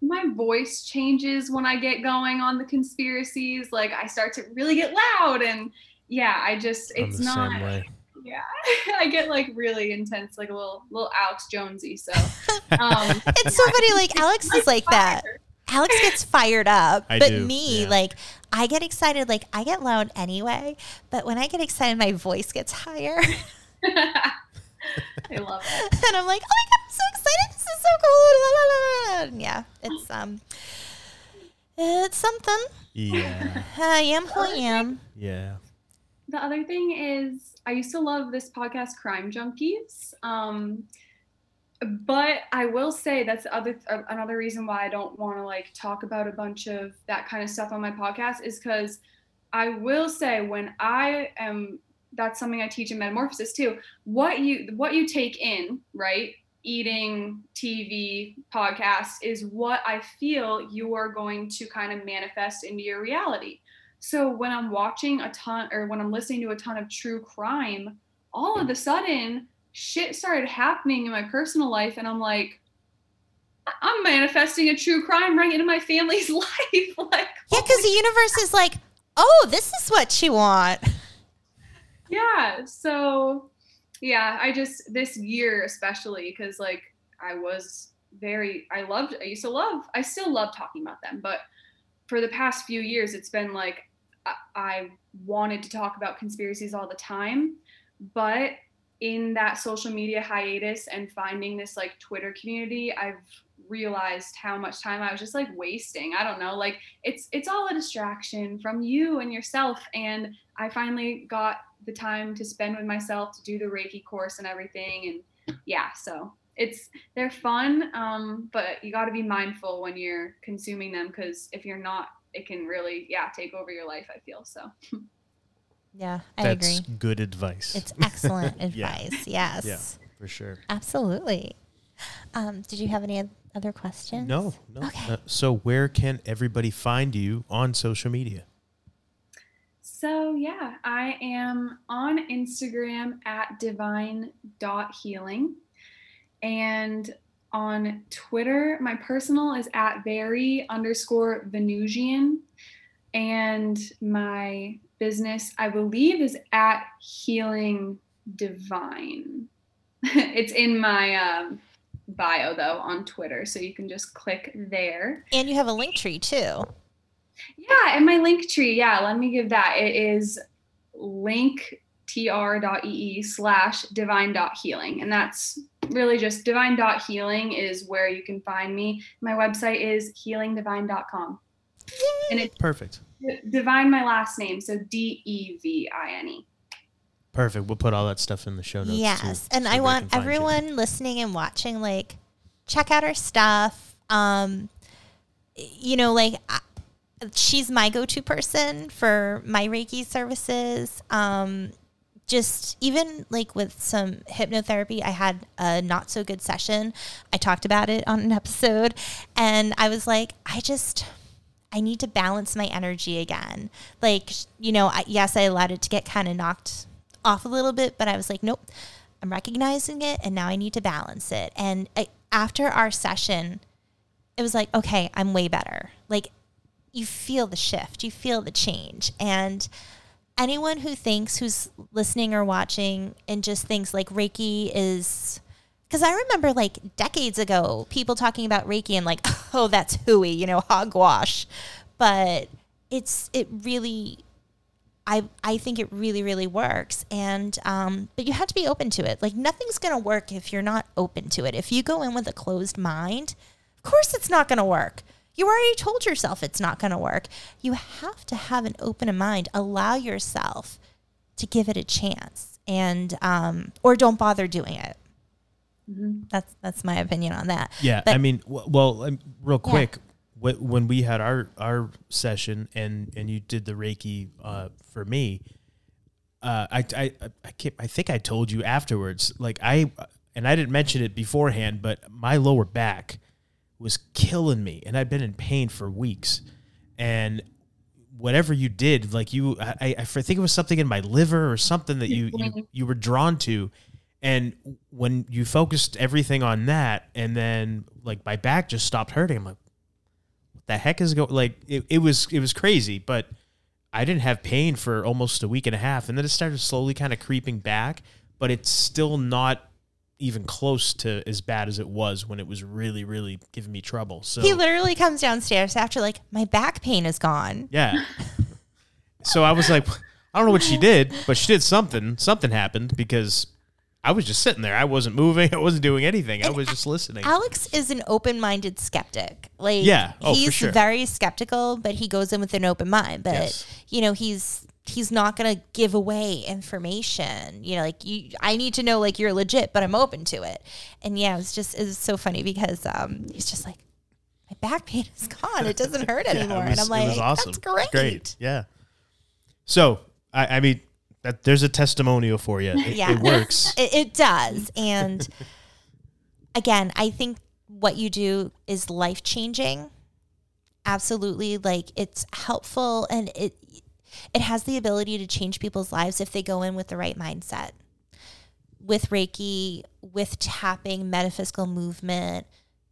my voice changes when I get going on the conspiracies. Like I start to really get loud and yeah, I just I'm it's the not same way. yeah. *laughs* I get like really intense, like a little little Alex Jonesy. So *laughs* um It's so funny. Like *laughs* Alex is like that. Alex gets fired up, I but do, me, yeah. like, I get excited. Like, I get loud anyway, but when I get excited, my voice gets higher. I love it. *laughs* and I'm like, oh my god, I'm so excited! This is so cool! La, la, la, la. And yeah, it's um, it's something. Yeah, *laughs* I am who I am. yeah. The other thing is, I used to love this podcast, Crime Junkies. Um, but I will say that's other uh, another reason why I don't want to like talk about a bunch of that kind of stuff on my podcast is because I will say when I am that's something I teach in Metamorphosis too. What you what you take in, right? Eating, TV, podcast is what I feel you are going to kind of manifest into your reality. So when I'm watching a ton or when I'm listening to a ton of true crime, all of a sudden shit started happening in my personal life and I'm like I'm manifesting a true crime right into my family's *laughs* life *laughs* like Yeah, because the universe is like, oh, this is what you want. *laughs* yeah so yeah i just this year especially because like i was very i loved i used to love i still love talking about them but for the past few years it's been like i, I wanted to talk about conspiracies all the time but in that social media hiatus and finding this like twitter community i've realized how much time i was just like wasting i don't know like it's it's all a distraction from you and yourself and i finally got the time to spend with myself to do the reiki course and everything and yeah, so it's they're fun, um, but you got to be mindful when you're consuming them because if you're not, it can really yeah take over your life. I feel so. Yeah, I That's agree. good advice. It's excellent *laughs* Yeah. advice. Yes. yeah, for sure. Absolutely. Um, did you have any other questions? No, no. Okay. Uh, so where can everybody find you on social media? So yeah, I am on Instagram at devine.healing. And on Twitter, my personal is at very underscore Venusian. And my business, I believe, is at healing devine. *laughs* it's in my um, bio though on Twitter. So you can just click there. And you have a link tree too. Yeah, and my link tree. Yeah, let me give that. It is linktr.ee slash devine.healing. And that's really just devine.healing is where you can find me. My website is healingdevine.com. And it's Perfect. Devine, my last name. So D E V I N E. Perfect. We'll put all that stuff in the show notes. Yes. too, and so I want can find you. everyone listening and watching, like, check out our stuff. Um, you know, like, I, she's my go to person for my Reiki services. Um, just even like with some hypnotherapy, I had a not so good session. I talked about it on an *laughs* episode, and I was like, I just. I need to balance my energy again. Like, you know, I, yes, I allowed it to get kind of knocked off a little bit, but I was like, nope, I'm recognizing it and now I need to balance it. And I, after our session, it was like, okay, I'm way better. Like, you feel the shift, you feel the change. And anyone who thinks, who's listening or watching, and just thinks like Reiki is. Because I remember like decades ago, people talking about Reiki and like, *laughs* oh, that's hooey, you know, hogwash. But it's, it really, I, I think it really, really works. And, um, but you have to be open to it. Like, nothing's going to work if you're not open to it. If you go in with a closed mind, of course it's not going to work. You already told yourself it's not going to work. You have to have an open mind. Allow yourself to give it a chance and, um, or don't bother doing it. That's, that's my opinion on that. Yeah, But- I mean, w- well, um, real quick, wh- when we had our our session and and you did the Reiki uh, for me, uh, I I I, can't, I think I told you afterwards, like I and I didn't mention it beforehand, but my lower back was killing me, and I'd been in pain for weeks, and whatever you did, like you, I, I think it was something in my liver or something that you you, mm-hmm. you were drawn to, and when you focused everything on that, and then like my back just stopped hurting, I'm like, what the heck is going? Like it, it was it was crazy, but I didn't have pain for almost a week and a half, and then it started slowly kind of creeping back, but it's still not even close to as bad as it was when it was really really giving me trouble. So He literally comes downstairs after like my back pain is gone. yeah. so I was like, I don't know what she did, but she did something. Something happened because I was just sitting there. I wasn't moving. *laughs* I wasn't doing anything. I was just listening. Alex is an open-minded skeptic. Like Yeah. Oh, he's sure. very skeptical, but he goes in with an open mind. But Yes. you know, he's he's not going to give away information. You know, like you I need to know like you're legit, but I'm open to it. And yeah, it's just it's so funny because um he's just like my back pain is gone. It doesn't hurt *laughs* Yeah, anymore. was- and I'm like, awesome. that's It's great. Yeah. So I, I mean, that there's a testimonial for you. It, Yeah. it works. *laughs* It, it does. And *laughs* again, I think what you do is life changing. Absolutely. Like it's helpful and it it has the ability to change people's lives if they go in with the right mindset. With Reiki, with tapping, metaphysical movement,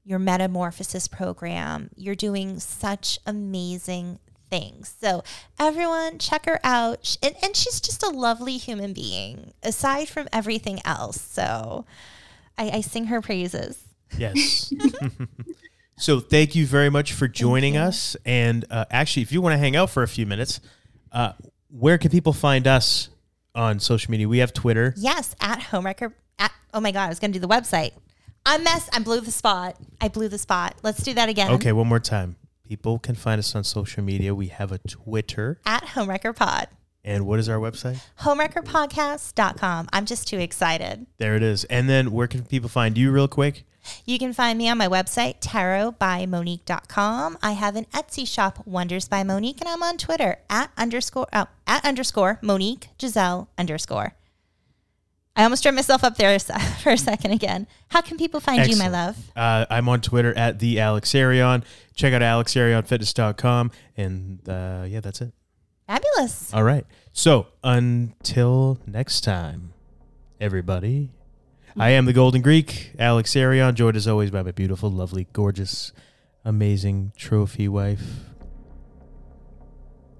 your metamorphosis program, you're doing such amazing things. So, everyone, check her out. And, and she's just a lovely human being, aside from everything else. So, I, I sing her praises. Yes. *laughs* *laughs* so thank you very much for joining us. And uh, actually, if you want to hang out for a few minutes, uh, where can people find us on social media? We have Twitter. Yes, at Homewrecker. At, oh my God, I was going to do the website. I mess. I blew the spot. I blew the spot. Let's do that again. Okay, one more time. People can find us on social media. We have a Twitter. At Homewrecker Pod. And what is our website? Homewreckerpodcast.com. I'm just too excited. There it is. And then where can people find you real quick? You can find me on my website, tarotbymonique.com. I have an Etsy shop, Wonders by Monique, and I'm on Twitter at underscore oh, at underscore Monique Gisele underscore. I almost drew myself up there *laughs* for a second again. How can people find you, my love? Uh, I'm on Twitter at the Alex Arion. Check out alexarionfitness.com. And uh, yeah, that's it. Fabulous. All right. So until next time, everybody, I am the Golden Greek, Alex Arion, joined as always by my beautiful, lovely, gorgeous, amazing trophy wife,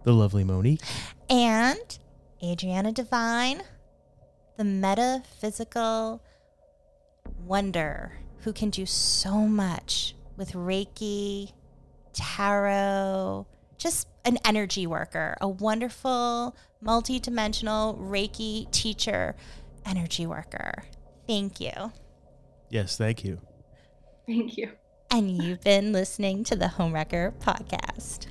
the lovely Monique. And Adrianna Devine, the metaphysical wonder who can do so much with Reiki, tarot, just an energy worker, a wonderful, multi-dimensional Reiki teacher, energy worker. Thank you. Yes, thank you. Thank you. And you've been listening to the Homewrecker Podcast.